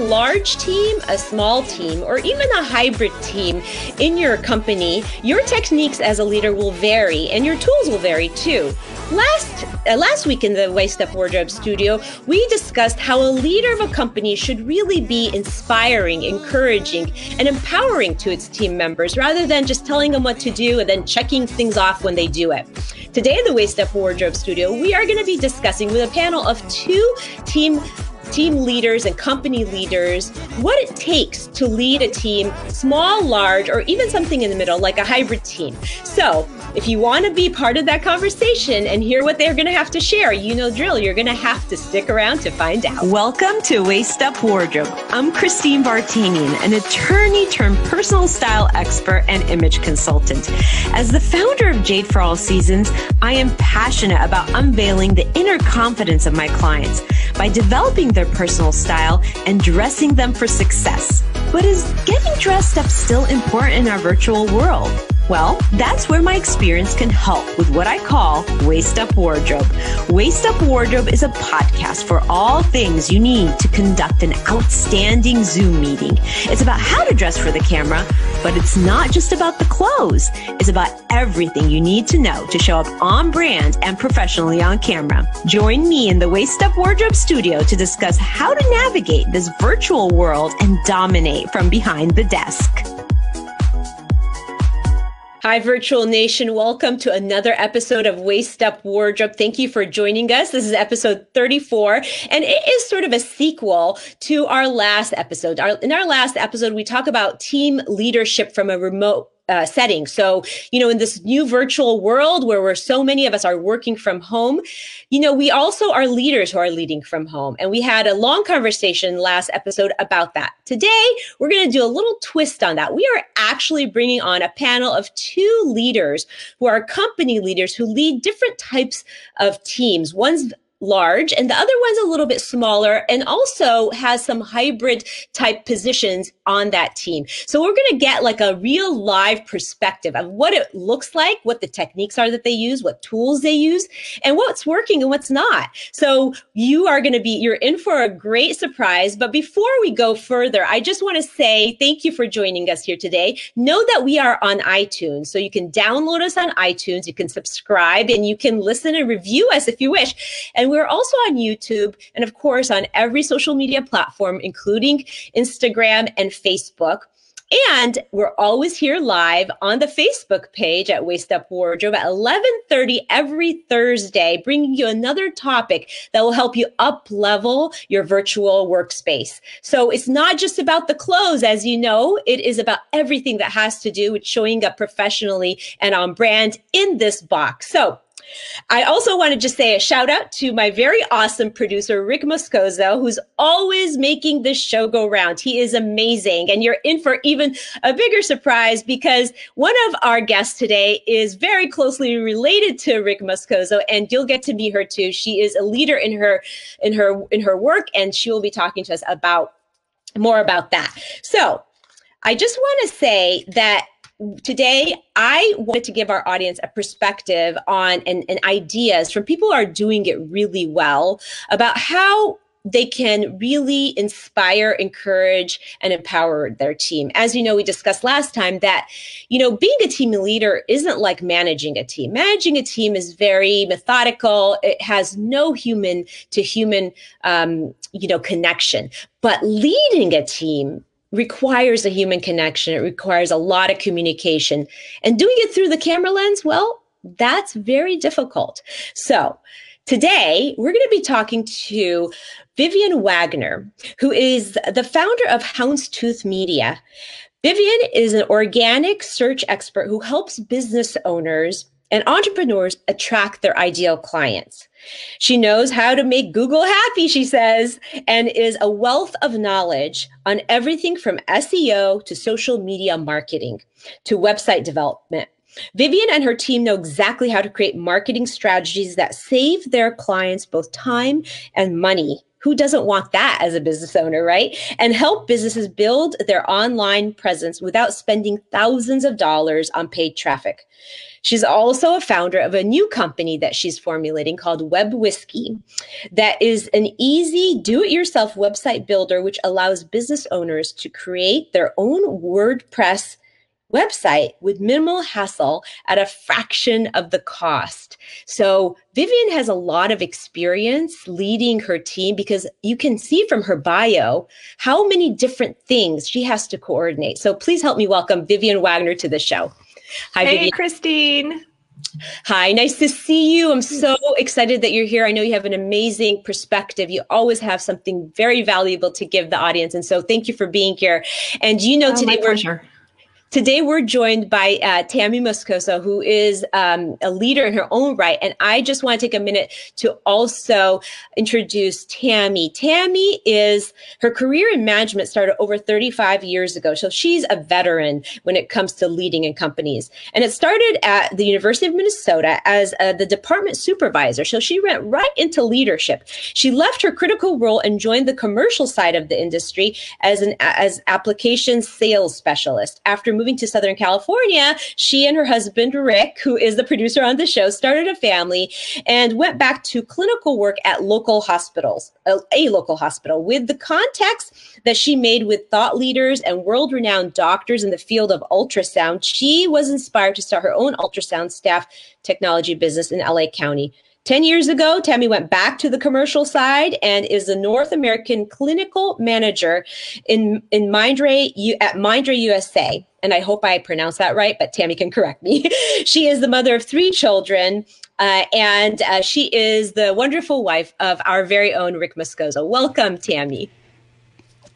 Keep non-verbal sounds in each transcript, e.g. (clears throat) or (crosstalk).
large team, a small team, or even a hybrid team in your company, your techniques as a leader will vary and your tools will vary too. Last uh, last week in the Waist Up Wardrobe studio, we discussed how a leader of a company should really be inspiring, encouraging, and empowering to its team members rather than just telling them what to do and then checking things off when they do it. Today in the Waist Up Wardrobe studio, we are going to be discussing with a panel of two team team leaders and company leaders what it takes to lead a team, small, large, or even something in the middle, like a hybrid team. So, if you want to be part of that conversation and hear what they're going to have to share, you know drill, you're going to have to stick around to find out. Welcome to Waist Up Wardrobe. I'm Christine Vartanian, an attorney turned personal style expert and image consultant. As the founder of Jade for All Seasons, I am passionate about unveiling the inner confidence of my clients by developing their personal style and dressing them for success. But is getting dressed up still important in our virtual world? Well, that's where my experience can help with what I call Waist Up Wardrobe. Waist Up Wardrobe is a podcast for all things you need to conduct an outstanding Zoom meeting. It's about how to dress for the camera, but it's not just about the clothes. It's about everything you need to know to show up on brand and professionally on camera. Join me in the Waist Up Wardrobe studio to discuss how to navigate this virtual world and dominate from behind the desk. Hi, Virtual Nation. Welcome to another episode of Waist Up Wardrobe. Thank you for joining us. This is episode 34, and it is sort of a sequel to our last episode. Our, in our last episode, we talk about team leadership from a remote uh, setting. So, you know, in this new virtual world where we're so many of us are working from home, you know, we also are leaders who are leading from home. And we had a long conversation last episode about that. Today, we're going to do a little twist on that. We are actually bringing on a panel of two leaders who are company leaders who lead different types of teams. One's large and the other one's a little bit smaller and also has some hybrid type positions on that team. So we're going to get like a real live perspective of what it looks like, what the techniques are that they use, what tools they use, and what's working and what's not. So you are going to be, you're in for a great surprise. But before we go further, I just want to say thank you for joining us here today. Know that we are on iTunes. So you can download us on iTunes, you can subscribe, and you can listen and review us if you wish. And we're also on YouTube and, of course, on every social media platform, including Instagram and Facebook. And we're always here live on the Facebook page at Waist Up Wardrobe at 11:30 every Thursday, bringing you another topic that will help you up level your virtual workspace. So it's not just about the clothes, as you know, it is about everything that has to do with showing up professionally and on brand in this box. So I also want to just say a shout out to my very awesome producer, Rick Moscoso, who's always making this show go round. He is amazing. And you're in for even a bigger surprise because one of our guests today is very closely related to Rick Moscoso, and you'll get to meet her too. She is a leader in her in her in her work, and she will be talking to us about more about that. So I just want to say that today i wanted to give our audience a perspective on and, and, ideas from people who are doing it really well about how they can really inspire encourage and empower their team. As you know we discussed last time that you know being a team leader isn't like managing a team. Managing a team is very methodical. It has no human to human um, you know connection. But leading a team requires a human connection. It requires a lot of communication. And doing it through the camera lens, well, that's very difficult. So, Today, we're going to be talking to Vivian Wagner, who is the founder of Houndstooth Media. Vivian is an organic search expert who helps business owners and entrepreneurs attract their ideal clients. She knows how to make Google happy, she says, and is a wealth of knowledge on everything from SEO to social media marketing to website development. Vivian and her team know exactly how to create marketing strategies that save their clients both time and money who doesn't want that as a business owner, right? And help businesses build their online presence without spending thousands of dollars on paid traffic. She's also a founder of a new company that she's formulating called Web Whiskey, that is an easy do it yourself website builder, which allows business owners to create their own WordPress website with minimal hassle at a fraction of the cost. So Vivian has a lot of experience leading her team because you can see from her bio how many different things she has to coordinate. So please help me welcome Vivian Wagner to the show. Hi, hey, Vivian. Christine. Hi, nice to see you. I'm so excited that you're here. I know you have an amazing perspective. You always have something very valuable to give the audience. And so thank you for being here. And you know, oh, today we're pleasure. Today, we're joined by uh, Tammy Moscoso, who is um, a leader in her own right. And I just want to take a minute to also introduce Tammy. Tammy is her career in management started over 35 years ago. So she's a veteran when it comes to leading in companies. And it started at the University of Minnesota as uh, the department supervisor. So she went right into leadership. She left her critical role and joined the commercial side of the industry as an as application sales specialist. After moving to Southern California, she and her husband, Rick, who is the producer on the show, started a family and went back to clinical work at local hospitals, a, local hospital, with the contacts that she made with thought leaders and world renowned doctors in the field of ultrasound. She was inspired to start her own ultrasound staff technology business in LA County. 10 years ago, Tammy went back to the commercial side and is the North American clinical manager in, in Mindray at Mindray USA. And I hope I pronounced that right, but Tammy can correct me. (laughs) she is the mother of three children, uh, and uh, she is the wonderful wife of our very own Rick Moscoso. Welcome, Tammy.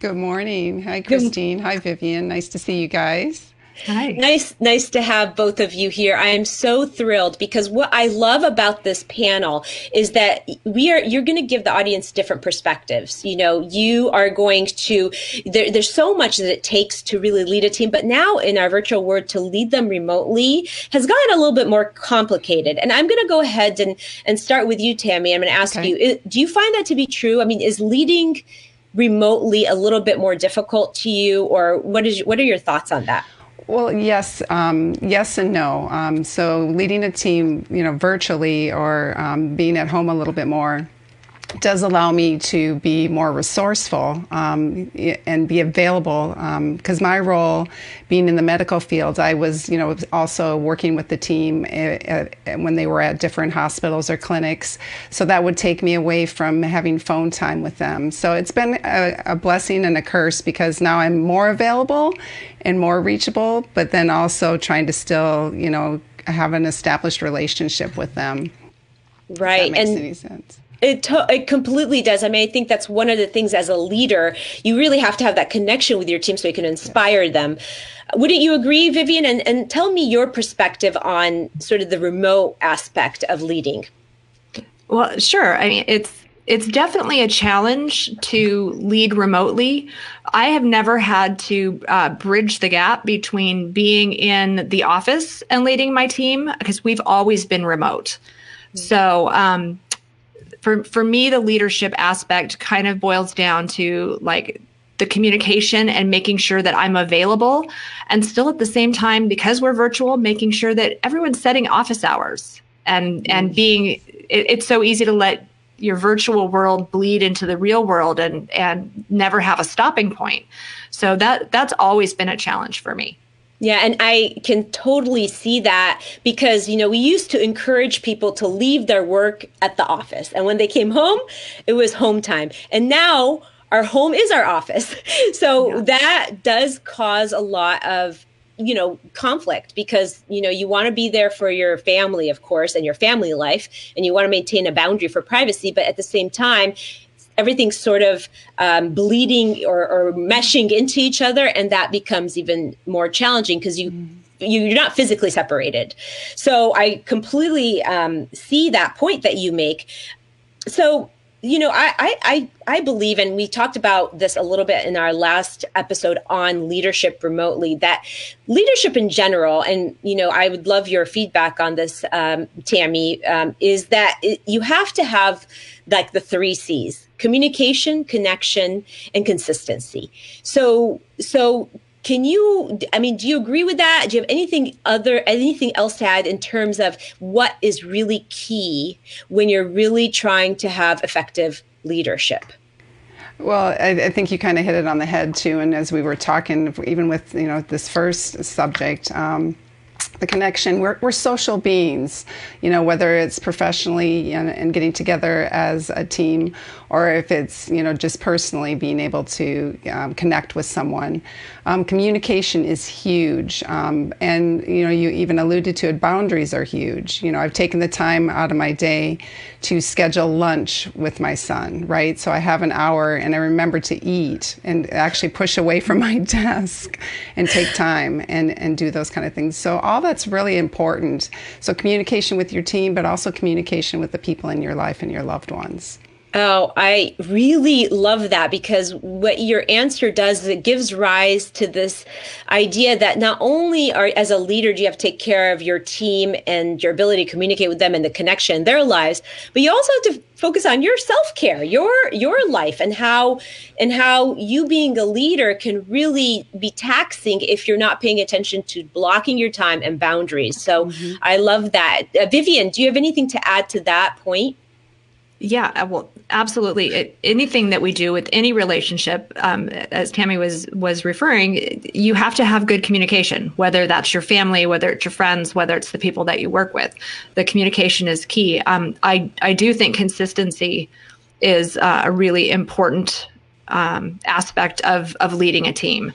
Good morning. Hi, Christine. Hi, Vivian. Nice to see you guys. Hi. Nice, nice to have both of you here. I am so thrilled because what I love about this panel is that we are you're going to give the audience different perspectives. You know, you are going to there, there's so much that it takes to really lead a team, but now in our virtual world to lead them remotely has gotten a little bit more complicated. And I'm going to go ahead and and start with you, Tammy. I'm going to ask okay. you: Do you find that to be true? I mean, is leading remotely a little bit more difficult to you, or what is what are your thoughts on that? Well, yes, um, yes and no. Um, so leading a team, you know, virtually or um, being at home a little bit more does allow me to be more resourceful um, and be available because um, my role being in the medical field i was you know also working with the team at, at, when they were at different hospitals or clinics. So that would take me away from having phone time with them. So it's been a, a blessing and a curse because now i'm more available and more reachable but then also trying to still you know have an established relationship with them. Right and it, to- it completely does. I mean, I think that's one of the things as a leader, you really have to have that connection with your team so you can inspire them. Wouldn't you agree, Vivian? And, and tell me your perspective on sort of the remote aspect of leading. Well, sure. I mean, it's it's definitely a challenge to lead remotely. I have never had to uh, bridge the gap between being in the office and leading my team because we've always been remote. Mm-hmm. So um, for for me the leadership aspect kind of boils down to like the communication and making sure that I'm available and still at the same time because we're virtual making sure that everyone's setting office hours and and being it, it's so easy to let your virtual world bleed into the real world and and never have a stopping point. So that that's always been a challenge for me yeah, and I can totally see that because, you know, we used to encourage people to leave their work at the office. And when they came home, it was home time. And now our home is our office. (laughs) So yeah. that does cause a lot of you know conflict because you know you want to be there for your family of course and your family life and you want to maintain a boundary for privacy but at the same time everything's sort of um, bleeding or, or, meshing into each other and that becomes even more challenging because you mm. you're not physically separated so i completely um, see that point that you make so you know, I, I, I believe, and we talked about this a little bit in our last episode on leadership remotely, that leadership in general, and, you know, I would love your feedback on this, um, Tammy, um, is that it, you have to have like the three C's communication, connection, and consistency. So, so can you, I mean, do you agree with that? Do you have anything other, anything else to add in terms of what is really key when you're really trying to have effective leadership? Well, I, I, think you kind of hit it on the head too. And as we were talking, even with you know this first subject, um, the connection. We're, we're social beings, you know, whether it's professionally and, and, getting together as a team, or if it's you know just personally being able to um, connect with someone. Um, communication is huge, um, and you know you even alluded to it. Boundaries are huge. You know, I've taken the time out of my day to schedule lunch with my son, right? So I have an hour, and I remember to eat and actually push away from (laughs) my desk and take time and and do those kind of things. So all that's really important. So communication with your team, but also communication with the people in your life and your loved ones. Oh, I really love that because what your answer does is it gives rise to this idea that not only are as a leader do you have to take care of your team and your ability to communicate with them and the connection in their lives, but you also have to focus on your self-care, your your life and how and how you being a leader can really be taxing if you're not paying attention to blocking your time and boundaries. So mm-hmm. I love that. Uh, Vivian, do you have anything to add to that point? Yeah, uh, well, absolutely. Anything that we do with any relationship, um, as Tammy was was referring, you have to have good communication. Whether that's your family, whether it's your friends, whether it's the people that you work with, the communication is key. Um, I I do think consistency is uh, a really important um, aspect of of leading a team.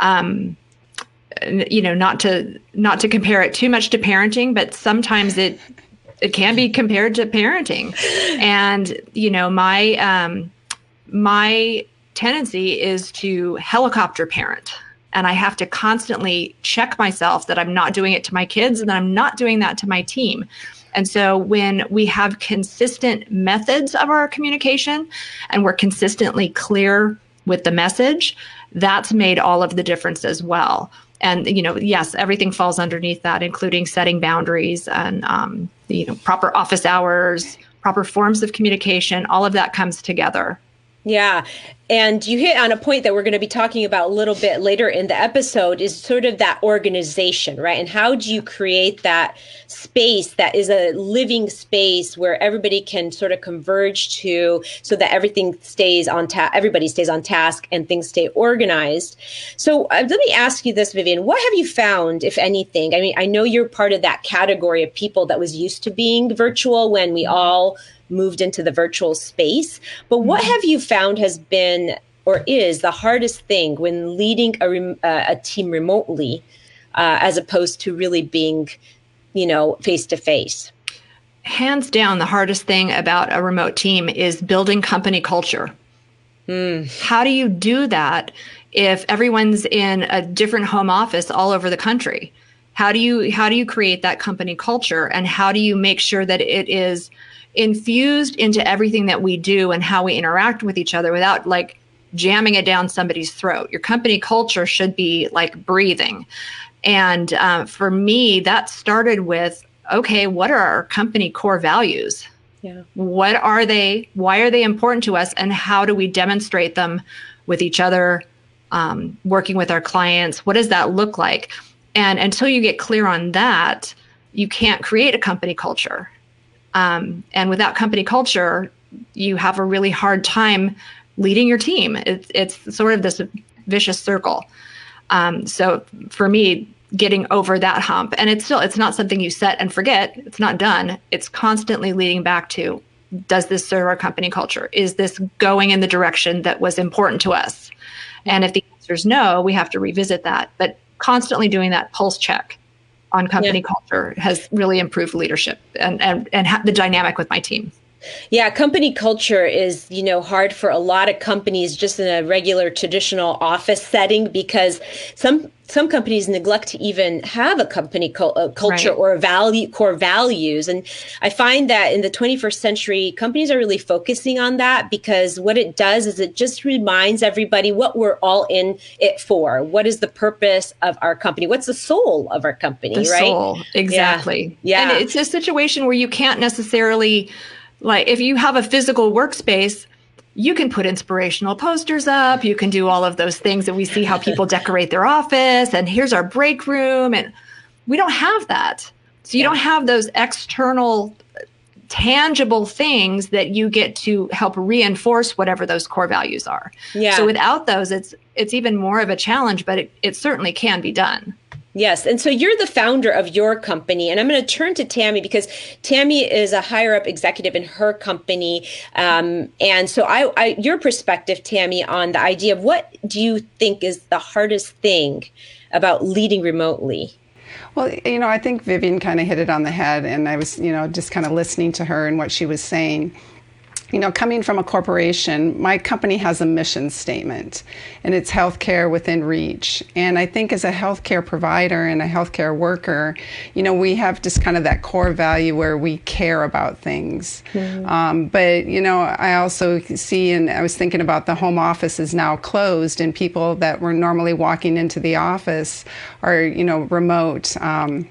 Um, you know, not to not to compare it too much to parenting, but sometimes it it can be compared to parenting. And, you know, my um my tendency is to helicopter parent. And I have to constantly check myself that I'm not doing it to my kids and that I'm not doing that to my team. And so when we have consistent methods of our communication and we're consistently clear with the message, that's made all of the difference as well and you know yes everything falls underneath that including setting boundaries and um, you know proper office hours proper forms of communication all of that comes together yeah. And you hit on a point that we're going to be talking about a little bit later in the episode is sort of that organization, right? And how do you create that space that is a living space where everybody can sort of converge to so that everything stays on task, everybody stays on task and things stay organized. So uh, let me ask you this, Vivian, what have you found, if anything? I mean, I know you're part of that category of people that was used to being virtual when we all moved into the virtual space. But what mm-hmm. have you found has been or is the hardest thing when leading a, rem- uh, a team remotely uh, as opposed to really being, you know, face to face? Hands down, the hardest thing about a remote team is building company culture. Mm. How do you do that if everyone's in a different home office all over the country? How do you how do you create that company culture and how do you make sure that it is infused into everything that we do and how we interact with each other without like jamming it down somebody's throat. Your company culture should be like breathing. And uh, for me, that started with okay, what are our company core values? Yeah. What are they? Why are they important to us? And how do we demonstrate them with each other, um, working with our clients? What does that look like? And until you get clear on that, you can't create a company culture. Um, and without company culture, you have a really hard time leading your team. It's, it's sort of this vicious circle. Um, so for me, getting over that hump, and it's still it's not something you set and forget. It's not done. It's constantly leading back to does this serve our company culture? Is this going in the direction that was important to us? And if the answer is no, we have to revisit that. But constantly doing that pulse check on company yeah. culture has really improved leadership and and and ha- the dynamic with my team. Yeah, company culture is, you know, hard for a lot of companies just in a regular traditional office setting because some some companies neglect to even have a company cul- a culture right. or a value core values. And i find that in the 21st century companies are really focusing on that because what it does is it just reminds everybody what we're all in it for. What is the purpose of our company? What's the soul of our company the right? soul. Exactly. Yeah. yeah. and it's a situation where you can't necessarily like if you have a physical workspace you can put inspirational posters up. You can do all of those things that we see how people (laughs) decorate their office. And here's our break room. And we don't have that. So you yeah. don't have those external, tangible things that you get to help reinforce whatever those core values are. Yeah. So without those, it's it's even more of a challenge, but it, it certainly can be done. Yes. And so you're the founder of your company. And I'm going to turn to Tammy because Tammy is a higher up executive in her company. Um, and so, I, I, your perspective, Tammy, on the idea of what do you think is the hardest thing about leading remotely? Well, you know, I think Vivian kind of hit it on the head. And I was, you know, just kind of listening to her and what she was saying you know, coming from a corporation, my company has a mission statement, and it's healthcare within reach. And I think as a healthcare provider and a healthcare worker, you know, we have just kind of that core value where we care about things. Mm-hmm. Um, but, you know, I also see, and I was thinking about the home office is now closed, and people that were normally walking into the office are, you know, remote. Um,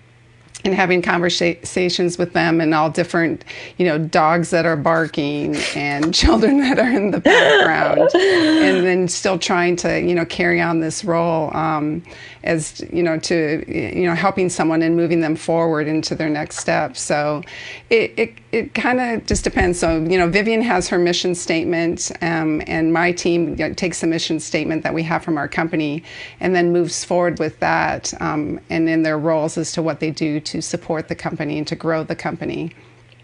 and having conversations with them and all different, you know, dogs that are barking and (laughs) children that are in the background, and then still trying to, you know, carry on this role um, as, you know, to, you know, helping someone and moving them forward into their next step. So it, it, it kind of just depends. So, you know, Vivian has her mission statement, um, and my team takes the mission statement that we have from our company and then moves forward with that um, and in their roles as to what they do to support the company and to grow the company.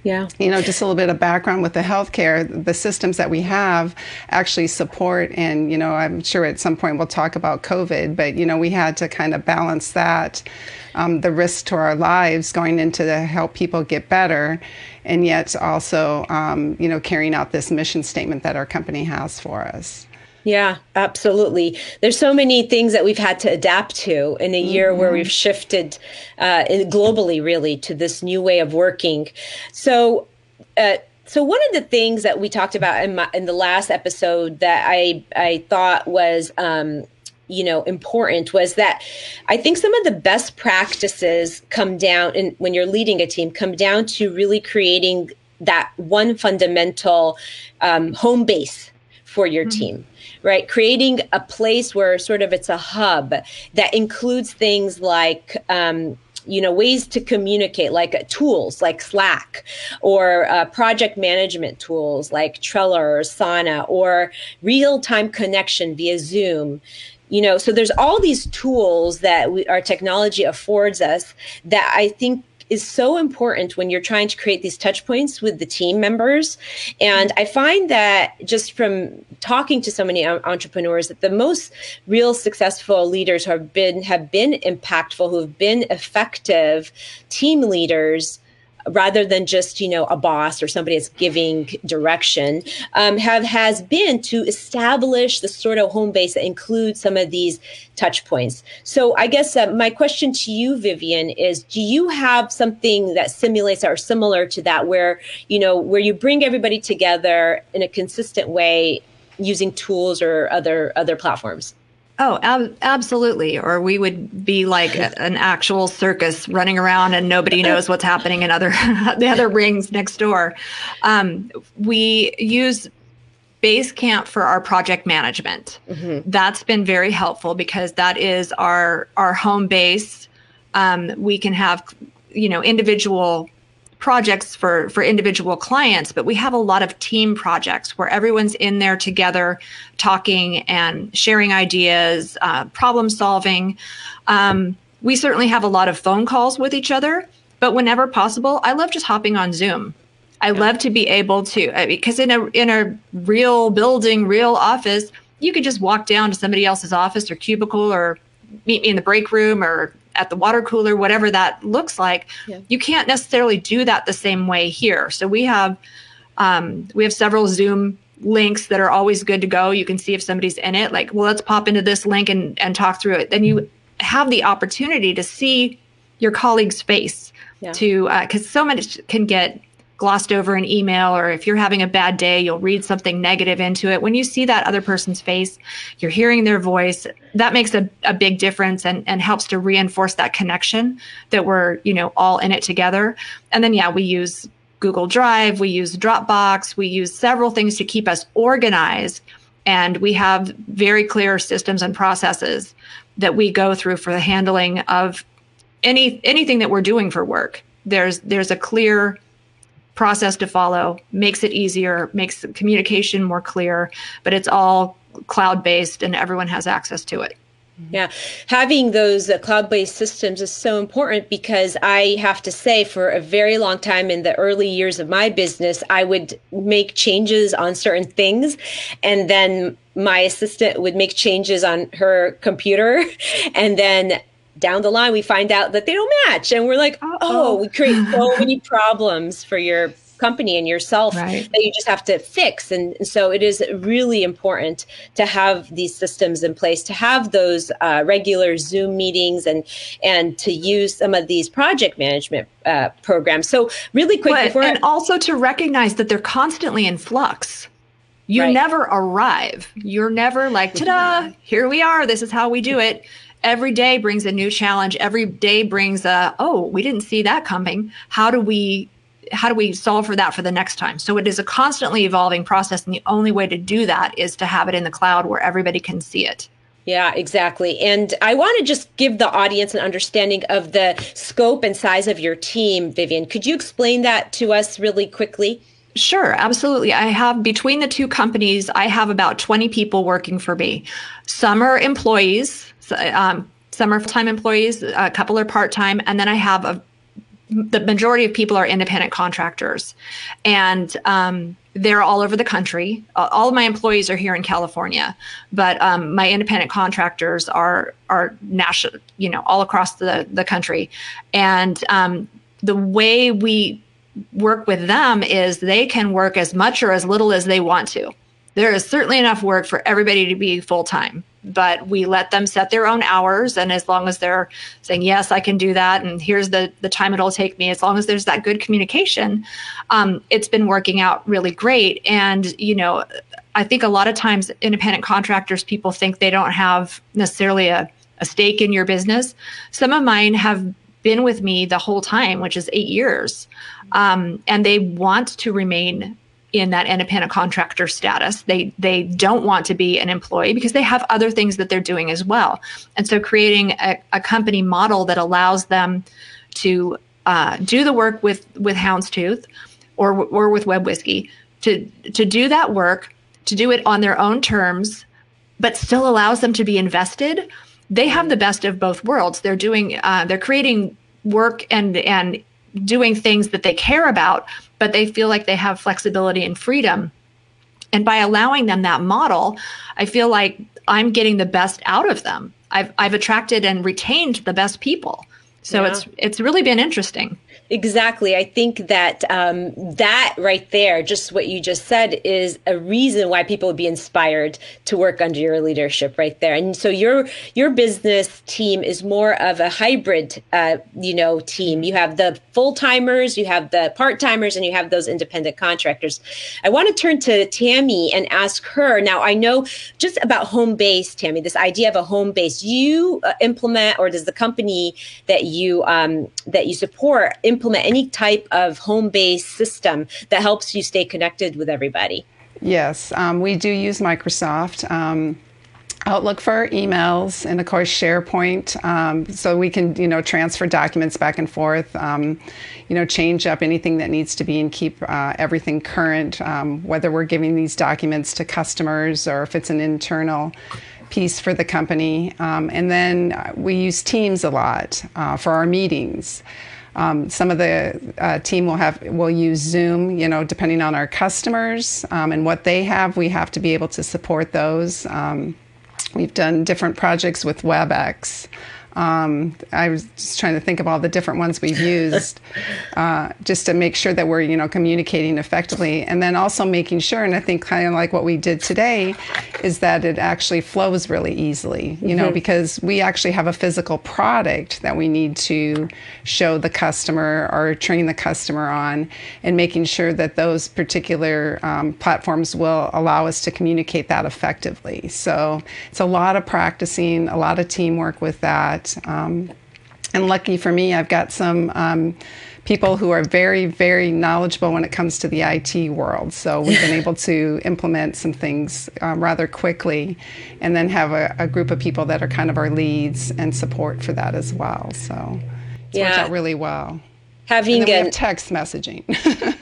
Yeah. You know, just a little bit of background with the healthcare, the systems that we have actually support, and, you know, I'm sure at some point we'll talk about COVID, but, you know, we had to kind of balance that, um, the risk to our lives going into to help people get better, and yet also, um, you know, carrying out this mission statement that our company has for us. Yeah, absolutely. There's so many things that we've had to adapt to in a year mm-hmm. where we've shifted uh, globally, really, to this new way of working. So, uh, so one of the things that we talked about in, my, in the last episode that I I thought was um, you know important was that I think some of the best practices come down and when you're leading a team come down to really creating that one fundamental um, home base for your mm-hmm. team right? Creating a place where sort of it's a hub that includes things like, um, you know ways to communicate like uh, tools like slack or uh, project management tools like trello or asana or real-time connection via zoom you know so there's all these tools that we, our technology affords us that i think is so important when you're trying to create these touch points with the team members. And I find that just from talking to so many entrepreneurs that the most real successful leaders who have been have been impactful, who have been effective team leaders rather than just you know a boss or somebody that's giving direction um, have has been to establish the sort of home base that includes some of these touch points. So i guess uh, my question to you vivian is do you have something that simulates or similar to that where you know where you bring everybody together in a consistent way using tools or other other platforms Oh, ab- absolutely. Or we would be like a, an actual circus running around and nobody (laughs) knows what's happening in other (laughs) the other rings next door. Um, we use Basecamp for our project management. Mm-hmm. That's been very helpful because that is our our home base. Um, we can have you know individual projects for for individual clients but we have a lot of team projects where everyone's in there together talking and sharing ideas uh, problem solving um, we certainly have a lot of phone calls with each other but whenever possible i love just hopping on zoom i yeah. love to be able to uh, because in a in a real building real office you could just walk down to somebody else's office or cubicle or meet me in the break room or at the water cooler, whatever that looks like. Yeah. You can't necessarily do that the same way here. So we have um, we have several Zoom links that are always good to go. You can see if somebody's in it. Like, well, let's pop into this link and and talk through it. Then you have the opportunity to see your colleague's face yeah. to because uh, so much can get glossed over an email or if you're having a bad day you'll read something negative into it. When you see that other person's face you're hearing their voice that makes a, a big difference and, and helps to reinforce that connection that we're you know all in it together. And then yeah we use google drive we use dropbox we use several things to keep us organized. And we have very clear systems and processes that we go through for the handling of any anything that we're doing for work. There's there's a clear process to follow makes it easier makes communication more clear but it's all cloud based and everyone has access to it. Yeah, having those uh, cloud based systems is so important because I have to say, for a very long time in the early years of my business, I would make changes on certain things and then my assistant would make changes on her computer (laughs) and then down the line we find out that they don't match. And we're like oh we create so (laughs) many problems for your company and yourself right. that you just have to fix. And, and, so it is really important to have these systems in place to have those uh, regular zoom meetings and and to use some of these project management uh, programs. So really quick but, before and also to recognize that they're constantly in flux. You right. never arrive. You're never like ta-da here we are. This is how we do it every day brings a new challenge every day brings a oh we didn't see that coming how do we how do we solve for that for the next time so it is a constantly evolving process and the only way to do that is to have it in the cloud where everybody can see it yeah, exactly. And I want to just give the audience an understanding of the scope and size of your team, Vivian. Could you explain that to us really quickly? Sure, absolutely. I have between the two companies, I have about 20 people working for me. Some are employees, um, some are full time employees, a couple are part time, and then I have a the majority of people are independent contractors, and um, they're all over the country. All of my employees are here in California, but um, my independent contractors are are national, you know, all across the the country, and um, the way we work with them is they can work as much or as little as they want to. There is certainly enough work for everybody to be full time but we let them set their own hours and as long as they're saying yes i can do that and here's the the time it'll take me as long as there's that good communication um, it's been working out really great and you know i think a lot of times independent contractors people think they don't have necessarily a, a stake in your business some of mine have been with me the whole time which is eight years um, and they want to remain in that independent contractor status. They they don't want to be an employee because they have other things that they're doing as well. And so creating a, a company model that allows them to uh, do the work with with Houndstooth or or with Web Whiskey to to do that work, to do it on their own terms, but still allows them to be invested. They have the best of both worlds. They're doing uh, they're creating work and and doing things that they care about, but they feel like they have flexibility and freedom. And by allowing them that model, I feel like I'm getting the best out of them. I've I've attracted and retained the best people. So yeah. it's it's really been interesting. Exactly. I think that um, that right there, just what you just said, is a reason why people would be inspired to work under your leadership right there. And so your your business team is more of a hybrid, uh, you know, team. You have the full timers, you have the part timers, and you have those independent contractors. I want to turn to Tammy and ask her. Now, I know just about home base, Tammy. This idea of a home base, you uh, implement, or does the company that you um, that you support implement implement any type of home based system that helps you stay connected with everybody? Yes, um, we do use Microsoft. Um, Outlook for our emails, and of course SharePoint, um, so we can you know transfer documents back and forth, um, you know change up anything that needs to be and keep uh, everything current. Um, whether we're giving these documents to customers or if it's an internal piece for the company, um, and then uh, we use Teams a lot uh, for our meetings. Um, some of the uh, team will have will use Zoom. You know, depending on our customers um, and what they have, we have to be able to support those. Um, we've done different projects with WebEx. Um, I was just trying to think of all the different ones we've used, (laughs) uh, just to make sure that we're you know communicating effectively, and then also making sure. And I think kind of like what we did today, is that it actually flows really easily. You know, mm-hmm. because we actually have a physical product that we need to show the customer or train the customer on, and making sure that those particular um, platforms will allow us to communicate that effectively. So it's a lot of practicing, a lot of teamwork with that. Um, and lucky for me, I've got some um, people who are very, very knowledgeable when it comes to the IT world. So we've been (laughs) able to implement some things um, rather quickly and then have a, a, group of people that are kind of our leads and support for that as well. So it's yeah. worked out really well having and then text messaging. (laughs)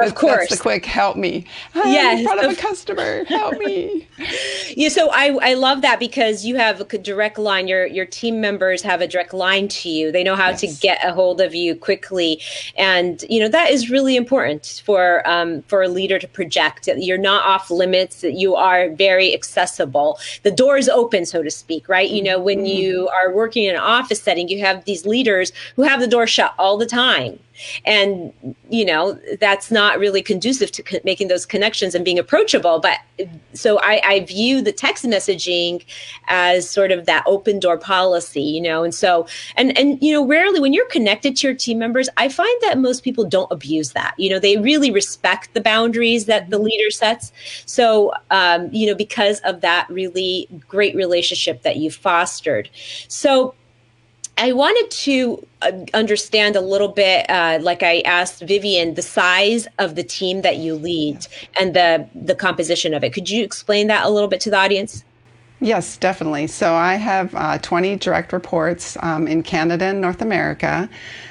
of course, that's the quick help me. I'm yes, in front of a customer, help me. (laughs) yeah, so I I love that because you have a direct line. Your your team members have a direct line to you. They know how yes. to get a hold of you quickly, and you know that is really important for um, for a leader to project. You're not off limits. That you are very accessible. The door is open, so to speak. Right. You know, when mm-hmm. you are working in an office setting, you have these leaders who have the door shut all the time and you know that's not really conducive to co- making those connections and being approachable but so I, I view the text messaging as sort of that open door policy you know? And so and and you know rarely when you're connected to your team members i find that most people don't abuse that. You know they really respect the boundaries that the leader sets. So um, you know because of that really great relationship that you fostered. So I wanted to uh, understand a little bit, uh, like I asked Vivian, the size of the team that you lead and the the composition of it. Could you explain that a little bit to the audience? Yes, definitely. So I have uh, 20 direct reports um, in Canada and North America.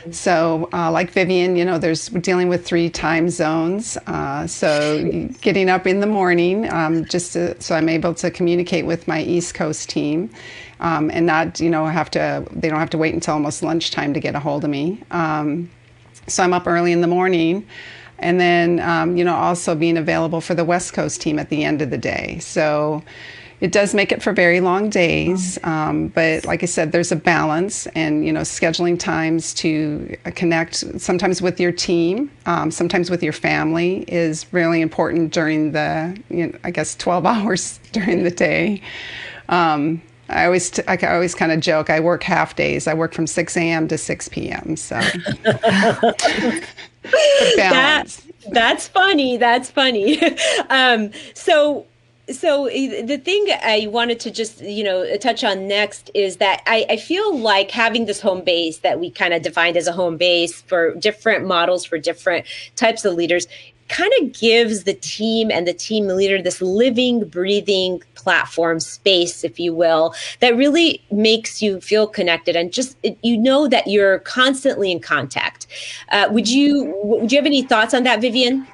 So, uh, like Vivian, you know, there's we're dealing with three time zones. Uh, so, getting up in the morning, um, just to, so I'm able to communicate with my East Coast team um, and not, you know, have to, they don't have to wait until almost lunchtime to get a hold of me. Um, so I'm up early in the morning. And then, um, you know, also being available for the West Coast team at the end of the day. So it does make it for very long days. Um, but like I said, there's a balance and, you know, scheduling times to connect sometimes with your team, um, sometimes with your family is really important during the, you know, I guess, 12 (laughs) hours during the day. Um, I always, t- I always kind of joke. I work half days. I work from 6 a.m. to 6 p.m. So (laughs) that, that's funny. That's funny. (laughs) um, so, so the thing I wanted to just you know touch on next is that I, I feel like having this home base that we kind of defined as a home base for different models for different types of leaders kind of gives the team and the team leader this living, breathing platform space, if you will, that really makes you feel connected and just you know that you're constantly in contact. Uh, would you would you have any thoughts on that, Vivian?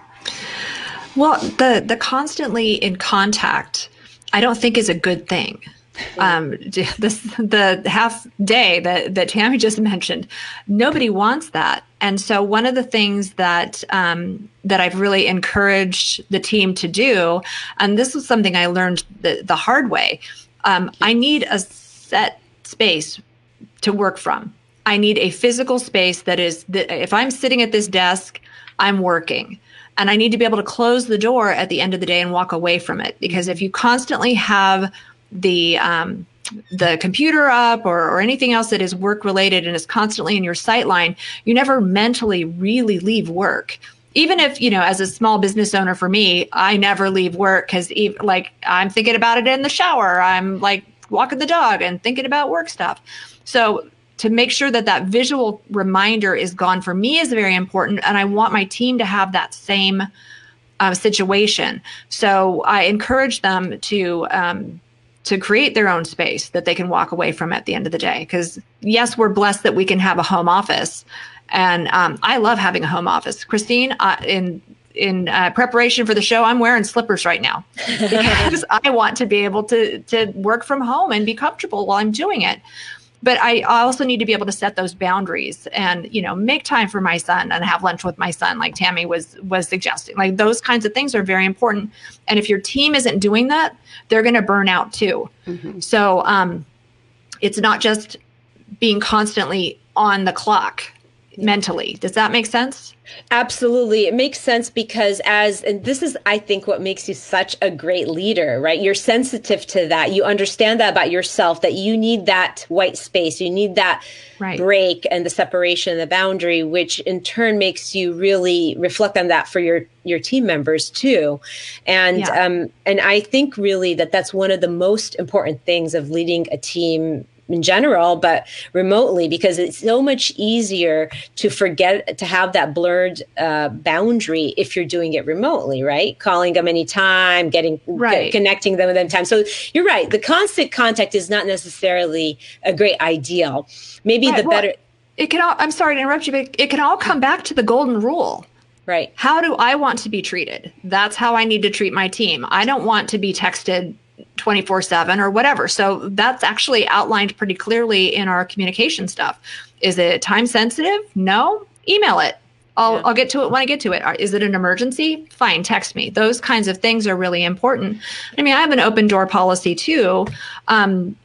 Well, the the constantly in contact, I don't think is a good thing um, this the half day that that Tammy just mentioned. Nobody wants that, and so one of the things that um, that I've really encouraged the team to do, and this was something I learned the, the hard way. Um, I need a set space to work from. I need a physical space that is that if I'm sitting at this desk, I'm working and I need to be able to close the door at the end of the day and walk away from it. Because if you constantly have the um, the computer up or, or anything else that is work related and is constantly in your sight line, you never mentally really leave work. Even if, you know, as a small business owner for me, I never leave work because like I'm thinking about it in the shower. I'm like walking the dog and thinking about work stuff. So to make sure that that visual reminder is gone for me is very important. And I want my team to have that same uh, situation. So I encourage them to, um, to create their own space that they can walk away from at the end of the day. Because yes, we're blessed that we can have a home office, and um, I love having a home office. Christine, uh, in in uh, preparation for the show, I'm wearing slippers right now (laughs) because I want to be able to to work from home and be comfortable while I'm doing it but I also need to be able to set those boundaries and you know make time for my son and have lunch with my son like Tammy was was suggesting. Like those kinds of things are very important. And if your team isn't doing that they're going to burn out too. Mm-hmm. so um, it's not just being constantly on the clock mentally. Does that make sense? Absolutely. It makes sense because, as, and this is, I think, what makes you such a great leader, right? You're sensitive to that. You understand that about yourself, that you need that white space. You need that right. break and the separation, and the boundary, which in turn makes you really reflect on that for your, your team members too. And, yeah. um, and I think really that that's one of the most important things of leading a team in general, but remotely because it's so much easier to forget to have that blurred uh, boundary if you're doing it remotely, right? Calling them anytime, getting right. connecting them at them time. So you're right. The constant contact is not necessarily a great ideal. Maybe right. the well, better. It can all. I'm sorry to interrupt you, but it can all come back to the golden rule. Right. How do I want to be treated? That's how I need to treat my team. I don't want to be texted 24 7 or whatever. So that's actually outlined pretty clearly in our communication stuff. Is it time sensitive? No. Email it. I'll, yeah. I'll get to it when I get to it. Is it an emergency? Fine, text me. Those kinds of things are really important. I mean, I have an open door policy too. Um,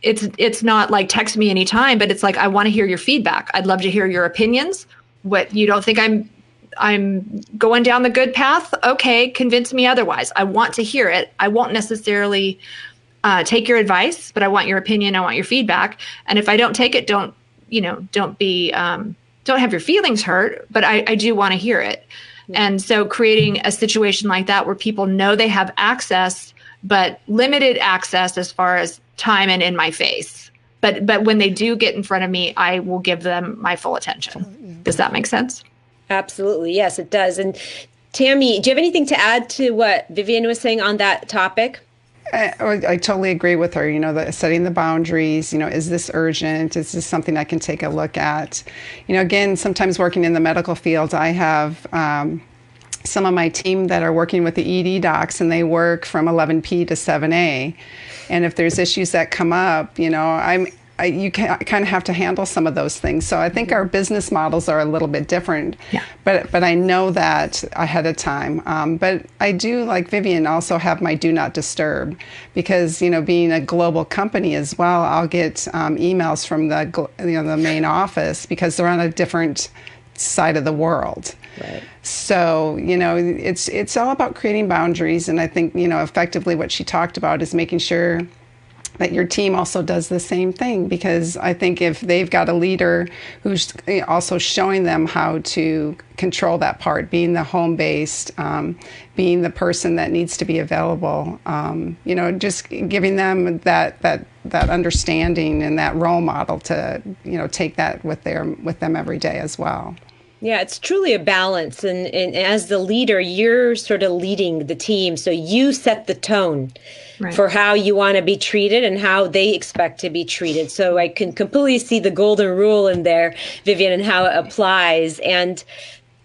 it's it's not like text me anytime, but it's like I want to hear your feedback. I'd love to hear your opinions. What you don't think I'm I'm going down the good path. Okay, convince me otherwise. I want to hear it. I won't necessarily uh, take your advice, but I want your opinion. I want your feedback. And if I don't take it, don't you know? Don't be um, don't have your feelings hurt. But I, I do want to hear it. And so creating a situation like that where people know they have access, but limited access as far as time and in my face. But but when they do get in front of me, I will give them my full attention. Does that make sense? Absolutely. Yes, it does. And Tammy, do you have anything to add to what Vivian was saying on that topic? I, I, totally agree with her. You know, the, setting the boundaries. You know, is this urgent? Is this something I can take a look at? You know, again, sometimes working in the medical field, I have um, some of my team that are working with the ED docs, and they work from 11p to 7a. And if there's issues that come up, you know, I'm I, you can, kind of have to handle some of those things. So I think our business models are a little bit different. Yeah. But but I know that ahead of time. Um, but I do, like Vivian, also have my do not disturb because you know being a global company as well, I'll get um, emails from the you know the main office because they're on a different side of the world. Right. So you know it's it's all about creating boundaries, and I think you know effectively what she talked about is making sure that your team also does the same thing because I think if they've got a leader who's also showing them how to control that part, being the home based, um, being the person that needs to be available, um, you know, just giving them that that that understanding and that role model to you know take that with their with them every day as well. Yeah, it's truly a balance. And, and as the leader, you're sort of leading the team. So you set the tone right. for how you want to be treated and how they expect to be treated. So I can completely see the golden rule in there, Vivian, and how it applies. And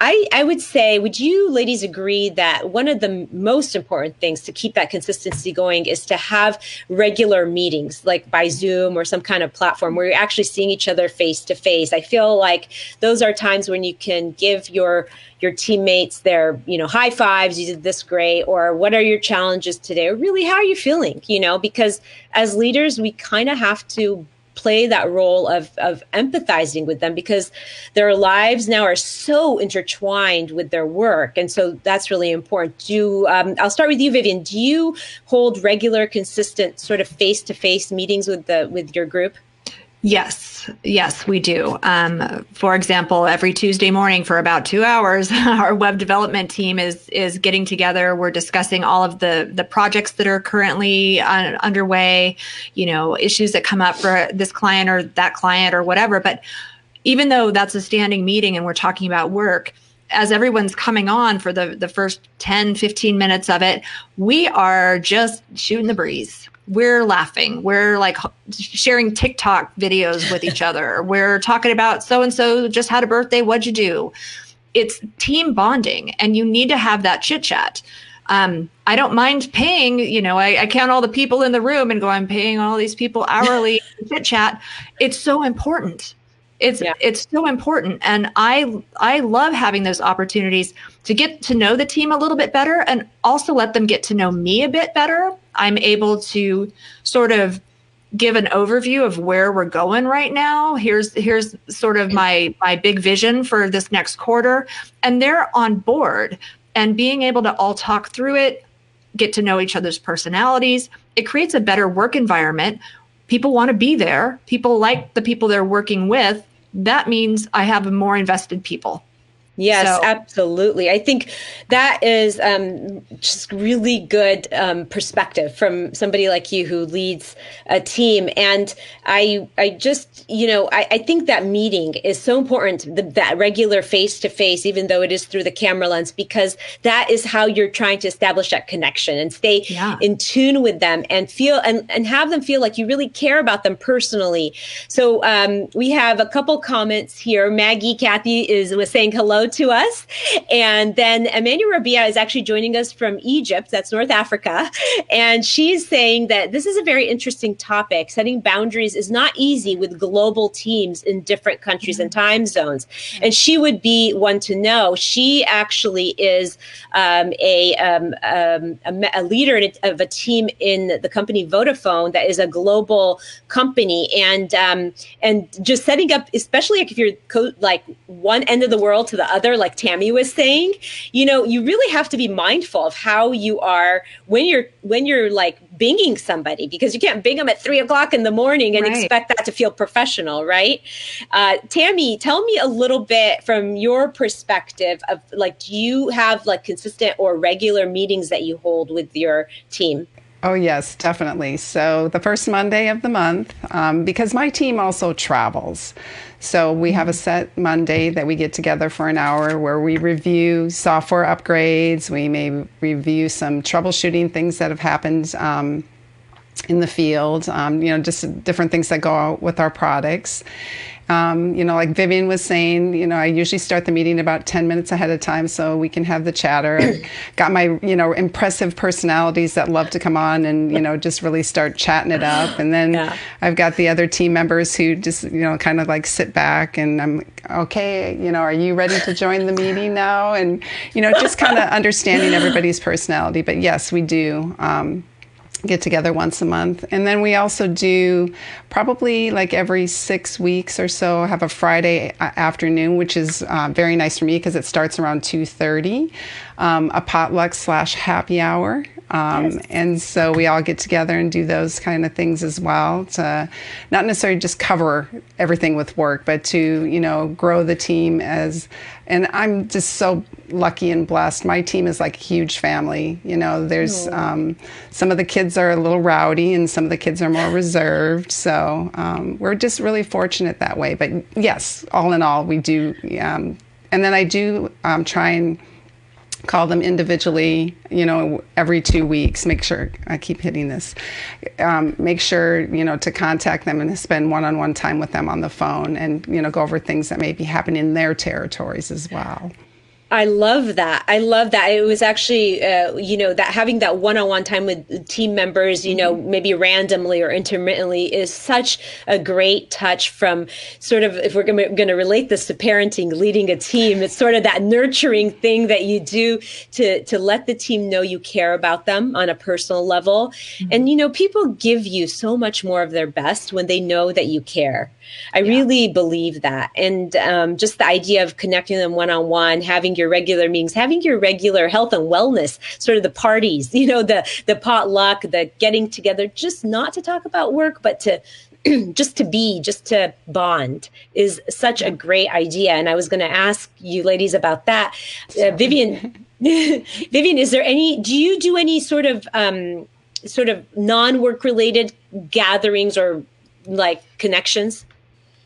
I, I would say, would you ladies agree that one of the most important things to keep that consistency going is to have regular meetings, like by Zoom or some kind of platform where you're actually seeing each other face to face? I feel like those are times when you can give your your teammates their you know high fives you did this great or what are your challenges today or really how are you feeling you know because as leaders we kind of have to play that role of, of empathizing with them because their lives now are so intertwined with their work. And so that's really important. Do um, i'll start with you vivian. Do you hold regular consistent sort of face-to-face meetings with the with your group Yes, yes, we do. Um, for example, every Tuesday morning for about two hours, (laughs) our web development team is is getting together. We're discussing all of the the projects that are currently uh, underway. You know, issues that come up for this client or that client or whatever. But even though that's a standing meeting and we're talking about work, as everyone's coming on for the the first 10 15 minutes of it we are just shooting the breeze we're laughing. We're like sharing TikTok videos with each (laughs) other. We're talking about so and so just had a birthday. What'd you do? It's team bonding, and you need to have that chit chat. Um, I don't mind paying, you know, I, I, count all the people in the room and go, I'm paying all these people hourly (laughs) chit chat. It's so important. It's yeah. it's so important. And I I love having those opportunities to get to know the team a little bit better and also let them get to know me a bit better I'm able to sort of give an overview of where we're going right now. Here's here's sort of my my big vision for this next quarter and they're on board and being able to all talk through it, get to know each other's personalities, it creates a better work environment. People want to be there. People like the people they're working with. That means I have more invested people. Yes, so. absolutely. I think that is um, just really good um, perspective from somebody like you who leads a team. And I, I just, you know, I, I think that meeting is so important. The, that regular face to face, even though it is through the camera lens, because that is how you're trying to establish that connection and stay yeah. in tune with them and feel and and have them feel like you really care about them personally. So um, we have a couple comments here. Maggie, Kathy is was saying hello to us. And then Emmanuel Rabia is actually joining us from Egypt, that's North Africa. And she's saying that this is a very interesting topic. Setting boundaries is not easy with global teams in different countries mm-hmm. and time zones. And she would be one to know. She actually is um, a, um, um, a, a, leader of a team in the company Vodafone that is a global company. And um, and just setting up, especially if you're co- like one end of the world to the other, like Tammy was saying, you know, you really have to be mindful of how you are when you're when you're like binging somebody because you can't bing them at three o'clock in the morning and right. expect that to feel professional, right? Uh, Tammy, tell me a little bit from your perspective of like, do you have like consistent or regular meetings that you hold with your team? Oh, yes, definitely. So, the first Monday of the month, um, because my team also travels. So, we have a set Monday that we get together for an hour where we review software upgrades. We may review some troubleshooting things that have happened um, in the field, um, you know, just different things that go out with our products. Um, you know, like Vivian was saying, you know, I usually start the meeting about 10 minutes ahead of time so we can have the chatter. I've (clears throat) got my, you know, impressive personalities that love to come on and, you know, just really start chatting it up. And then yeah. I've got the other team members who just, you know, kind of like sit back and I'm, okay, you know, are you ready to join the meeting now? And, you know, just kind of understanding everybody's personality. But yes, we do. Um, get together once a month. And then we also do probably like every six weeks or so have a friday uh, afternoon which is uh, very nice for me because it starts around 2.30 um, a potluck slash happy hour um, yes. And so we all get together and do those kind of things as well to not necessarily just cover everything with work, but to, you know, grow the team as, and I'm just so lucky and blessed. My team is like a huge family. You know, there's um, some of the kids are a little rowdy and some of the kids are more (laughs) reserved. So um, we're just really fortunate that way. But yes, all in all, we do. Um, and then I do um, try and call them individually, you know, every two weeks. Make sure I keep hitting this. Um, make sure, you know, to contact them and spend one on one time with them on the phone and, you know, go over things that may be happening in their territories as well. I love that. I love that. It was actually, uh, you know, that having that one-on-one time with team members, you know, mm-hmm. maybe randomly or intermittently, is such a great touch. From sort of, if we're going to relate this to parenting, leading a team, it's sort of that nurturing thing that you do to to let the team know you care about them on a personal level, mm-hmm. and you know, people give you so much more of their best when they know that you care. I yeah. really believe that. And um, just the idea of connecting them one on one, having your regular meetings, having your regular health and wellness, sort of the parties, (laughs) you know, the the potluck, the getting together, just not to talk about work, but to (clears throat) just to be, just to bond is such a great idea. And I was going to ask you ladies about that. Uh, Vivian, (laughs) Vivian, is there any, do you do any sort of, um, sort of non-work related gatherings or like connections?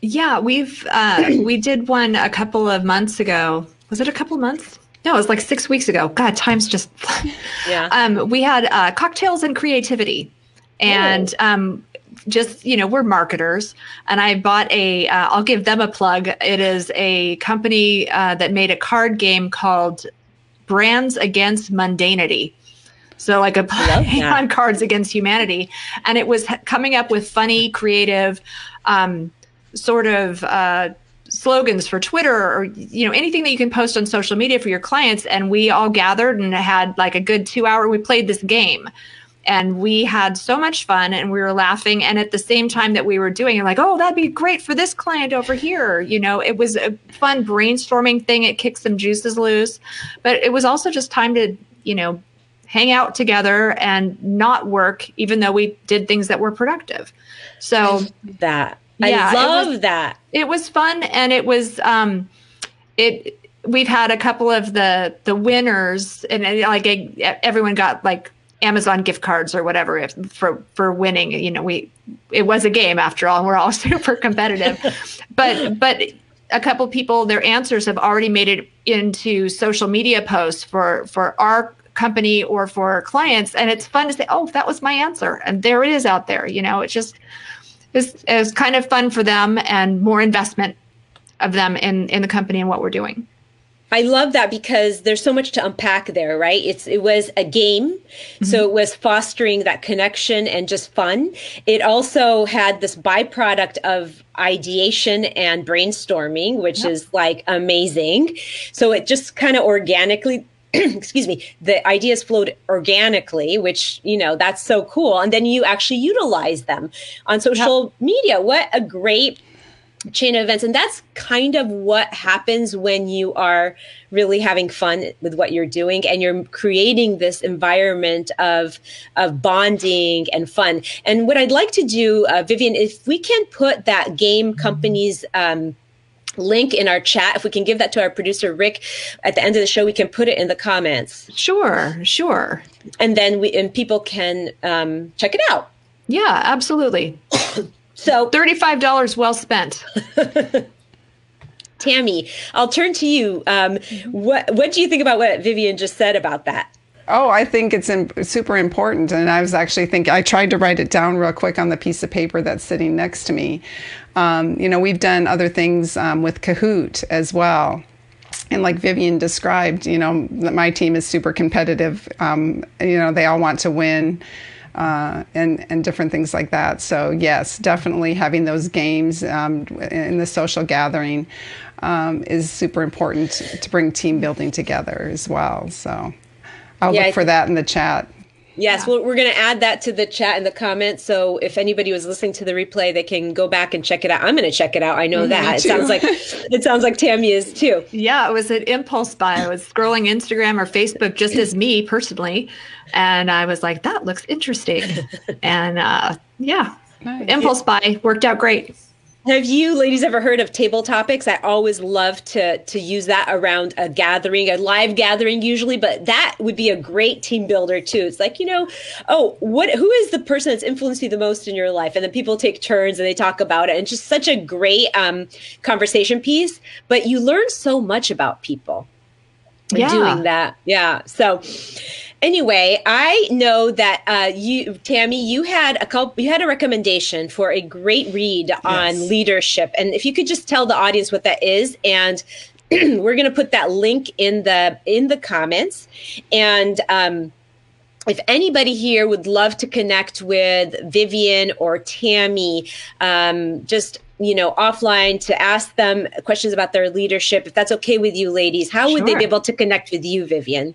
Yeah, we've uh, we did one a couple of months ago. Was it a couple months? No, it was like six weeks ago. God, time's just. (laughs) yeah. Um, we had uh, cocktails and creativity, and oh. um, just you know we're marketers, and I bought a. will uh, give them a plug. It is a company uh, that made a card game called Brands Against Mundanity. So like a play on cards against humanity, and it was coming up with funny, creative. Um, sort of uh, slogans for Twitter or you know anything that you can post on social media for your clients. And we all gathered and had like a good two hour. We played this game, and we had so much fun and we were laughing. And at the same time that we were doing it like oh that'd be great for this client over here. You know it was a fun brainstorming thing. It kicked some juices loose. But it was also just time to you know hang out together and not work even though we did things that were productive. So that yeah, I love it was, that. It was fun and it was um it we've had a couple of the the winners and like everyone got like Amazon gift cards or whatever if, for for winning. You know, we it was a game after all, and we're all (laughs) super competitive. but but a couple people, their answers have already made it into social media posts for for our company or for clients, and it's fun to say, "Oh, that was my answer," and there it is out there. You know, it's just it's, it's kind of fun for them and more investment of them in in the company and what we're doing. I love that because there's so much to unpack there, right? It's it was a game, mm-hmm. so it was fostering that connection and just fun. It also had this byproduct of ideation and brainstorming, which yep. is like amazing. So it just kind of organically (clears throat) excuse me the ideas flowed organically which you know that's so cool. And then you actually utilize them on social media. What a great chain of events. And that's kind of what happens when you are really having fun with what you're doing and you're creating this environment of of bonding and fun. And what i'd like to do uh, vivian if we can put that game companies um, link in our chat if we can give that to our producer rick at the end of the show we can put it in the comments sure sure and then we and people can um, check it out yeah absolutely (coughs) So $35 well spent. (laughs) Tammy, I'll turn to you. Um, what what do you think about what Vivian just said about that? Oh, I think it's in, super important. And I was actually thinking, I tried to write it down real quick on the piece of paper that's sitting next to me. Um, you know, we've done other things um, with Kahoot as well. And like Vivian described, you know, my team is super competitive. Um, you know, they all want to win uh, and and different things like that. So yes, definitely having those games um, in the social gathering um, is super important to bring team building together as well. So I'll yeah, look for that in the chat. Yes, yeah. well, we're going to add that to the chat in the comments. So if anybody was listening to the replay, they can go back and check it out. I'm going to check it out. I know (laughs) mm-hmm, that. It sounds like it sounds like Tammy is too. Yeah, it was an impulse buy. I was scrolling Instagram or Facebook just as me personally, and I was like, "That looks interesting," (laughs) and uh, yeah, nice. impulse buy worked out great. Have you ladies ever heard of table topics? I always love to to use that around a gathering, a live gathering usually, but that would be a great team builder too. It's like, you know, oh, what who is the person that's influenced you the most in your life? And then people take turns and they talk about it. And just such a great um, conversation piece, but you learn so much about people yeah. doing that. Yeah. So anyway, I know that uh, you, Tammy, you had a couple, you had a recommendation for a great read yes. on leadership, and if you could just tell the audience what that is, and (clears throat) we're going to put that link in the in the comments, and. Um, if anybody here would love to connect with Vivian or Tammy, um, just you know offline to ask them questions about their leadership, if that's okay with you, ladies, how would they be able to connect with you, Vivian?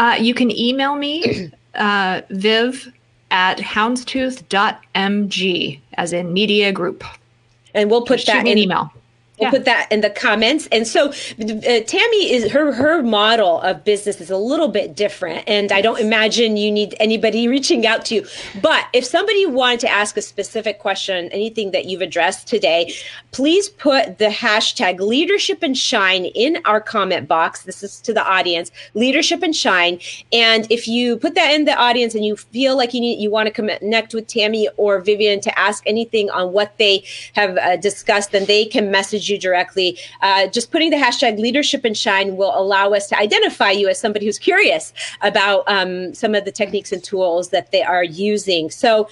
Uh, you can email me, uh, viv at houndstooth.mg, as in media group. And we'll put Just that in email. We'll yeah. put that in the comments. And so uh, Tammy is her her model of business is a little bit different, and I don't imagine you need anybody (laughs) reaching out to you. But if somebody wanted to ask a specific question, anything that you've addressed today, please put the hashtag leadership and shine in our comment box. This is to the audience, leadership and shine. And if you put that in the audience and you feel like you need you want to connect with Tammy or Vivian to ask anything on what they have uh, discussed, then they can message you directly. Uh, just putting the hashtag leadership and shine will allow us to identify you as somebody who's curious about um, some of the techniques and tools that they are using. So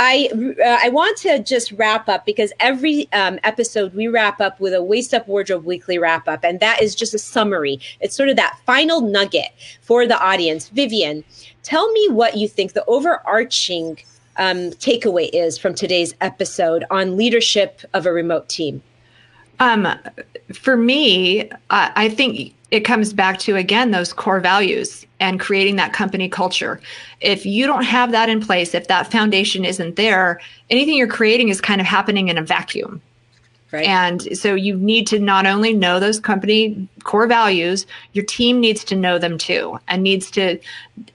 I uh, I want to just wrap up because every um, episode we wrap up with a Waist Up Wardrobe Weekly wrap up, and that is just a summary. It's sort of that final nugget for the audience. Vivian, tell me what you think the overarching um, takeaway is from today's episode on leadership of a remote team. Um, for me, I, I think it comes back to again those core values and creating that company culture. If you don't have that in place, if that foundation isn't there, anything you're creating is kind of happening in a vacuum. Right. And so you need to not only know those company core values, your team needs to know them too and needs to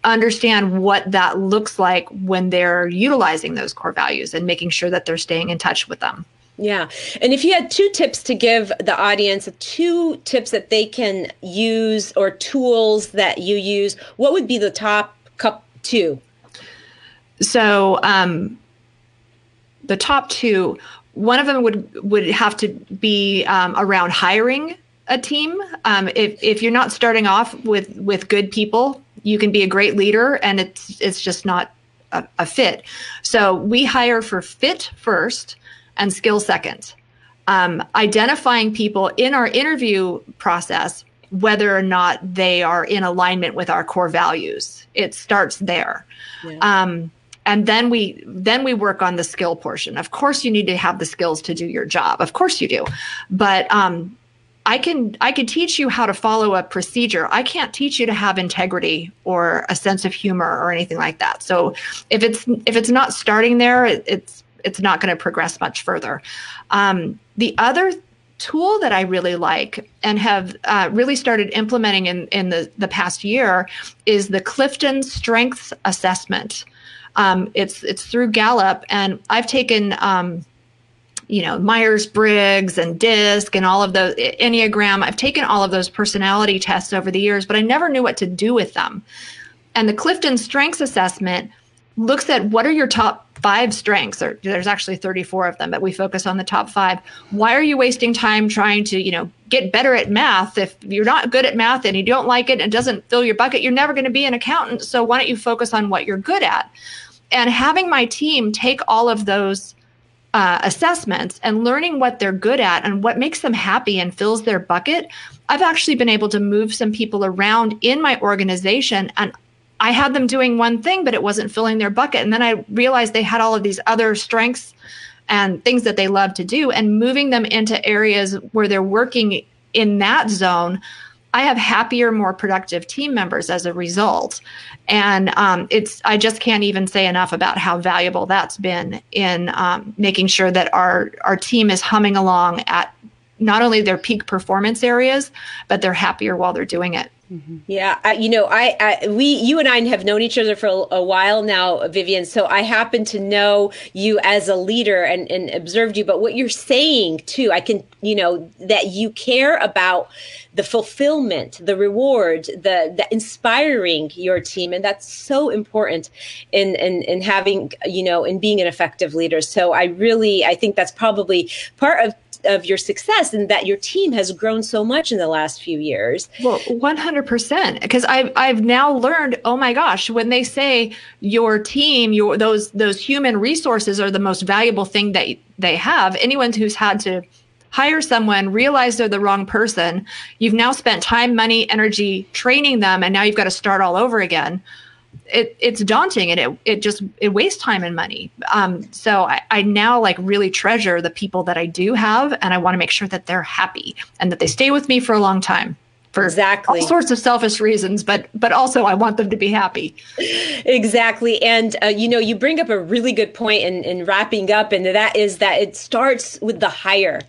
understand what that looks like when they're utilizing those core values and making sure that they're staying in touch with them. Yeah. And if you had two tips to give the audience, two tips that they can use or tools that you use, what would be the top cup two? So, um, the top two, one of them would would have to be um, around hiring a team. Um, if if you're not starting off with with good people, you can be a great leader, and it's it's just not a, a fit. So we hire for fit first and skill second. Um, identifying people in our interview process, whether or not they are in alignment with our core values. It starts there. Yeah. Um, and then we then we work on the skill portion. Of course, you need to have the skills to do your job. Of course, you do. But um, I can I can teach you how to follow a procedure. I can't teach you to have integrity or a sense of humor or anything like that. So if it's if it's not starting there, it, it's it's not going to progress much further. Um, the other tool that I really like and have uh, really started implementing in, in the, the past year is the Clifton Strengths Assessment. Um, it's it's through Gallup, and I've taken um, you know Myers Briggs and DISC and all of those Enneagram. I've taken all of those personality tests over the years, but I never knew what to do with them. And the Clifton Strengths Assessment looks at what are your top five strengths or there's actually 34 of them but we focus on the top five. Why are you wasting time trying to you know get better at math if you're not good at math and you don't like it and it doesn't fill your bucket? You're never going to be an accountant so why don't you focus on what you're good at? And having my team take all of those uh, assessments and learning what they're good at and what makes them happy and fills their bucket i've actually been able to move some people around in my organization and I had them doing one thing, but it wasn't filling their bucket. And then I realized they had all of these other strengths and things that they love to do, and moving them into areas where they're working in that zone. I have happier, more productive team members as a result. And um, it's, I just can't even say enough about how valuable that's been in um, making sure that our, our team is humming along at not only their peak performance areas, but they're happier while they're doing it. Mm-hmm. Yeah, I, you know, I, I, we, you and I have known each other for a, while now, Vivian. So I happen to know you as a leader and, and observed you. But what you're saying too, I can, you know, that you care about the fulfillment, the rewards, the, the inspiring your team, and that's so important in, in in having, you know, in being an effective leader. So I really, I think that's probably part of of your success and that your team has grown so much in the last few years. Well, 100% because I've I've now learned, oh my gosh, when they say your team, your those those human resources are the most valuable thing that they have, anyone who's had to hire someone, realize they're the wrong person, you've now spent time, money, energy training them and now you've got to start all over again it, it's daunting and it, it just it wastes time and money. Um, so I, I now like really treasure the people that i do have and i want to make sure that they're happy and that they stay with me for a long time for exactly. all sorts of selfish reasons but but also i want them to be happy. Exactly and uh, you know you bring up a really good point in, in wrapping up and that is that it starts with the hire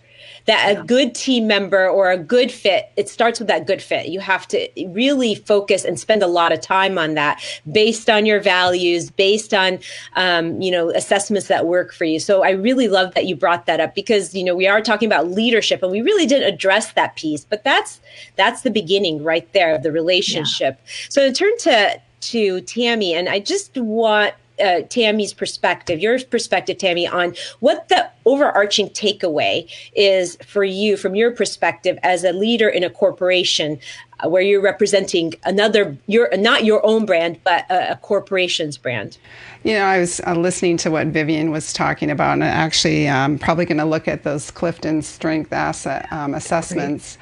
that yeah. a good team member or a good fit, it starts with that good fit. You have to really focus and spend a lot of time on that based on your values, based on, um, you know, assessments that work for you. So I really love that you brought that up because, you know, we are talking about leadership and we really didn't address that piece, but that's, that's the beginning right there of the relationship. Yeah. So turn to, to Tammy, and I just want uh, Tammy's perspective, your perspective, Tammy, on what the overarching takeaway is for you from your perspective as a leader in a corporation uh, where you're representing another, your not your own brand, but a, a corporation's brand. You know, I was uh, listening to what Vivian was talking about, and actually, I'm um, probably going to look at those Clifton Strength Asset um, assessments.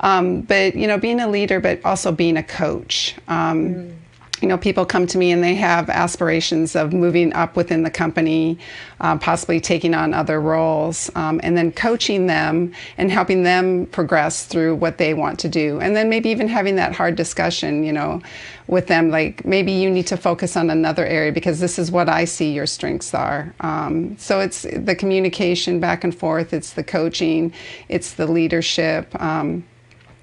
Um, but you know, being a leader, but also being a coach. Um, mm you know, people come to me and they have aspirations of moving up within the company, uh, possibly taking on other roles, um, and then coaching them and helping them progress through what they want to do. And then maybe even having that hard discussion, you know, with them, like maybe you need to focus on another area because this is what I see your strengths are. Um, so it's the communication back and forth, it's the coaching, it's the leadership. Um,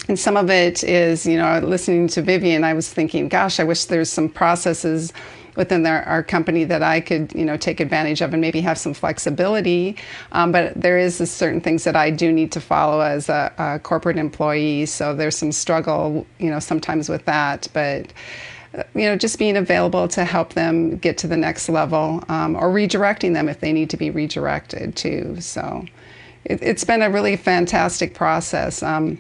and some of it is, you know, listening to Vivian, I was thinking, gosh, I wish there's some processes within our, our company that I could, you know, take advantage of and maybe have some flexibility. Um, but there is certain things that I do need to follow as a, a, corporate employee. So there's some struggle, you know, sometimes with that. But uh, you know, just being available to help them get to the next level, um, or redirecting them if they need to be redirected too. So it, has been a really fantastic process. Um,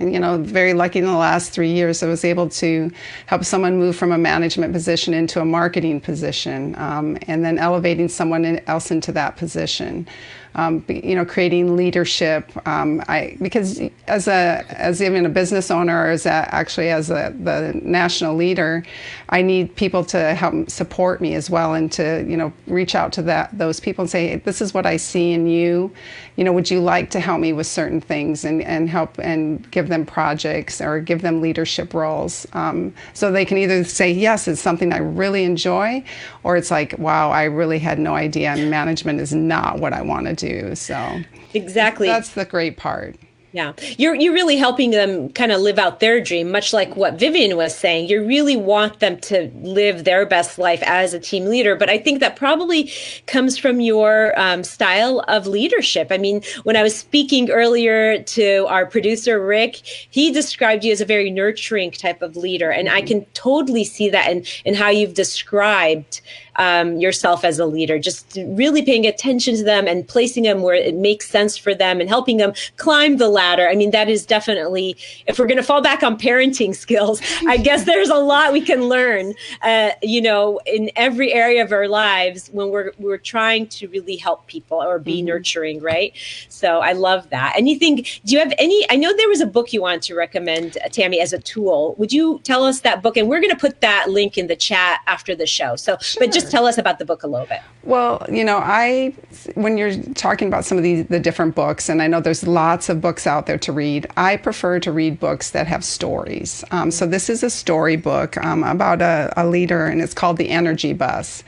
you know, very lucky in the last three years, I was able to help someone move from a management position into a marketing position, um, and then elevating someone else into that position um, you know, creating leadership. Um, I because as a as even a business owner, or as a, actually as a, the national leader, I need people to help support me as well, and to you know reach out to that those people and say, hey, this is what I see in you. You know, would you like to help me with certain things and and help and give them projects or give them leadership roles, um, so they can either say yes, it's something I really enjoy, or it's like, wow, I really had no idea management is not what I want to do. So exactly, that's the great part. Yeah. You're you're really helping them kind of live out their dream, much like what Vivian was saying. You really want them to live their best life as a team leader. But I think that probably comes from your um, style of leadership. I mean, when I was speaking earlier to our producer, Rick, he described you as a very nurturing type of leader. And mm-hmm. I can totally see that in, in how you've described um, yourself as a leader, just really paying attention to them and placing them where it makes sense for them and helping them climb the ladder. I mean, that is definitely, if we're going to fall back on parenting (laughs) skills, I guess there's a lot we can learn, uh, you know, in every area of our lives when we're, we're trying to really help people or be mm-hmm. nurturing, right? So I love that. And you think, do you have any, I know there was a book you wanted to recommend, uh, Tammy, as a tool. Would you tell us that book? And we're going to put that link in the chat after the show. So, sure. but just tell us about the book a little bit. Well, you know, I when you're talking about some of the the different books, and I know there's lots of books out there to read. I prefer to read books that have stories. Um, so this is a story book um, about a, a leader, and it's called The Energy Bus,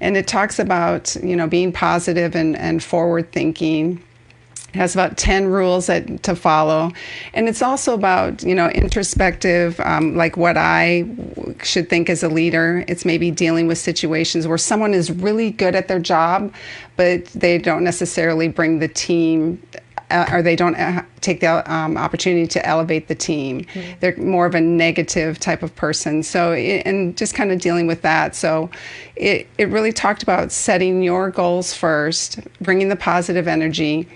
and it talks about you know being positive and and forward thinking it has about 10 rules that, to follow. And it's also about, you know, introspective, um, like what I should think as a leader. It's maybe dealing with situations where someone is really good at their job, but they don't necessarily bring the team uh, or they don't uh, take the um, opportunity to elevate the team. Mm-hmm. They're more of a negative type of person. So, it, and just kind of dealing with that. So, it, it really talked about setting your goals first, bringing the positive energy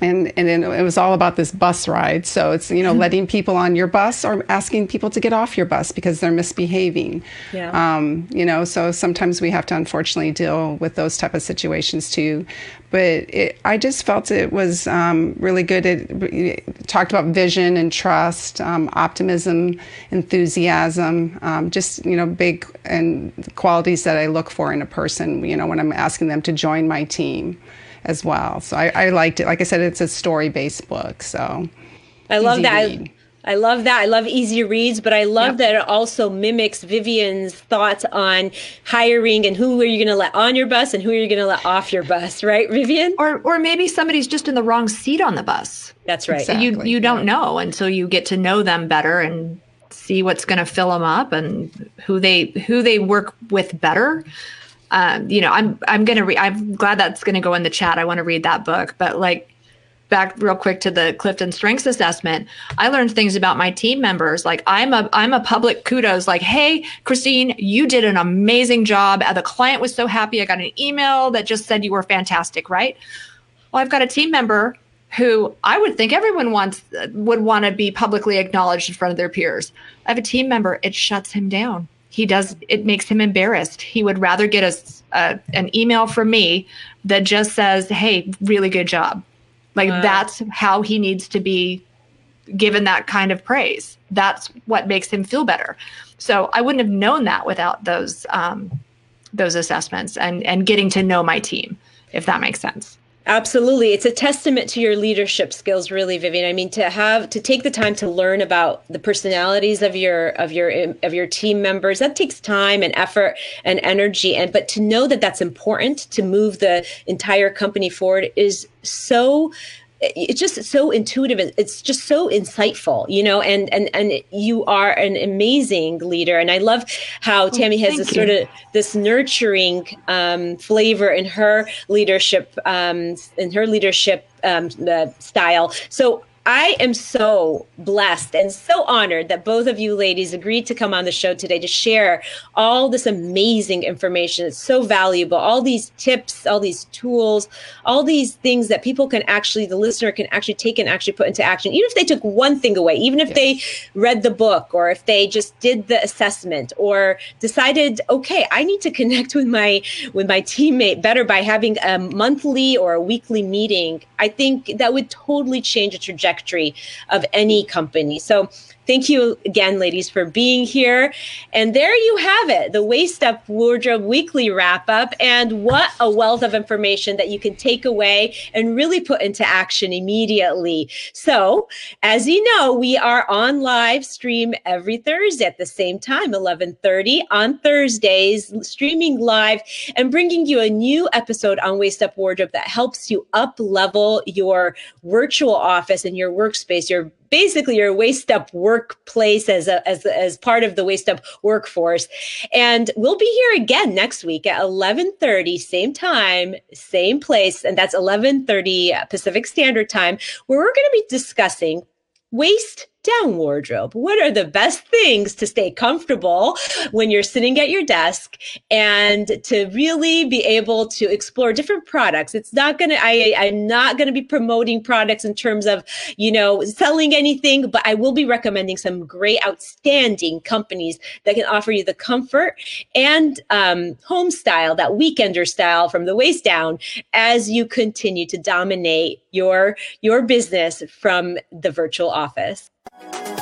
and and it was all about this bus ride. So it's you know (laughs) letting people on your bus or asking people to get off your bus because they're misbehaving. Yeah. Um, you know, so sometimes we have to unfortunately deal with those type of situations too. But it, I just felt it was um, really good. It, it, talked about vision and trust, um, optimism, enthusiasm, um, just you know big and qualities that I look for in a person. You know, when I'm asking them to join my team as well. So I, I liked it. Like I said, it's a story based book. So I love that. I, I love that. I love easy reads, but I love yep. that it also mimics Vivian's thoughts on hiring and who are you going to let on your bus and who are you going to let off your bus, right, Vivian? Or or maybe somebody's just in the wrong seat on the bus. That's right. Exactly. You you don't know until you get to know them better and see what's going to fill them up and who they who they work with better um, you know, I'm I'm gonna read. I'm glad that's gonna go in the chat. I want to read that book. But like, back real quick to the Clifton Strengths Assessment, I learned things about my team members. Like I'm a I'm a public kudos. Like, hey, Christine, you did an amazing job. The client was so happy. I got an email that just said you were fantastic. Right. Well, I've got a team member who I would think everyone wants would want to be publicly acknowledged in front of their peers. I have a team member. It shuts him down he does it makes him embarrassed he would rather get a, a, an email from me that just says hey really good job like uh, that's how he needs to be given that kind of praise. That's what makes him feel better. So I wouldn't have known that without those um, those assessments and and getting to know my team, if that makes sense. Absolutely. It's a testament to your leadership skills really Vivian. I mean to have to take the time to learn about the personalities of your of your of your team members that takes time and effort and energy and but to know that that's important to move the entire company forward is so it's just so intuitive. It's just so insightful you know and and and you are an amazing leader. And i love how oh, tammy has this you. sort of this nurturing um, flavor in her leadership um, in her leadership um, style. So I am so blessed and so honored that both of you ladies agreed to come on the show today to share all this amazing information. It's so valuable. All these tips, all these tools, all these things that people can actually, the listener can actually take and actually put into action. Even if they took one thing away, even if yes. they read the book or if they just did the assessment or decided, okay, I need to connect (laughs) with my with my teammate better by having a monthly or a weekly meeting. I think that would totally change the trajectory trajectory of any company. So Thank you again, ladies, for being here. And there you have it the Waist Up Wardrobe Weekly Wrap Up. And what a wealth of information that you can take away and really put into action immediately. So, as you know, we are on live stream every Thursday at the same time, 11:30 on Thursdays, streaming live and bringing you a new episode on Waist Up Wardrobe that helps you up level your virtual office and your workspace, your basically your waist up workplace as a, as as part of the waist up workforce. And we'll be here again next week at 11:30 same time same place and that's 11:30 uh, Pacific Standard Time where we're going to be discussing waist down wardrobe. What are the best things to stay comfortable when you're sitting at your desk and to really be able to explore different products? It's not going to, I'm not going to be promoting products in terms of, you know, selling anything, but I will be recommending some great, outstanding companies that can offer you the comfort and um, home style, that weekender style from the waist down as you continue to dominate your your business from the virtual office. Thank you.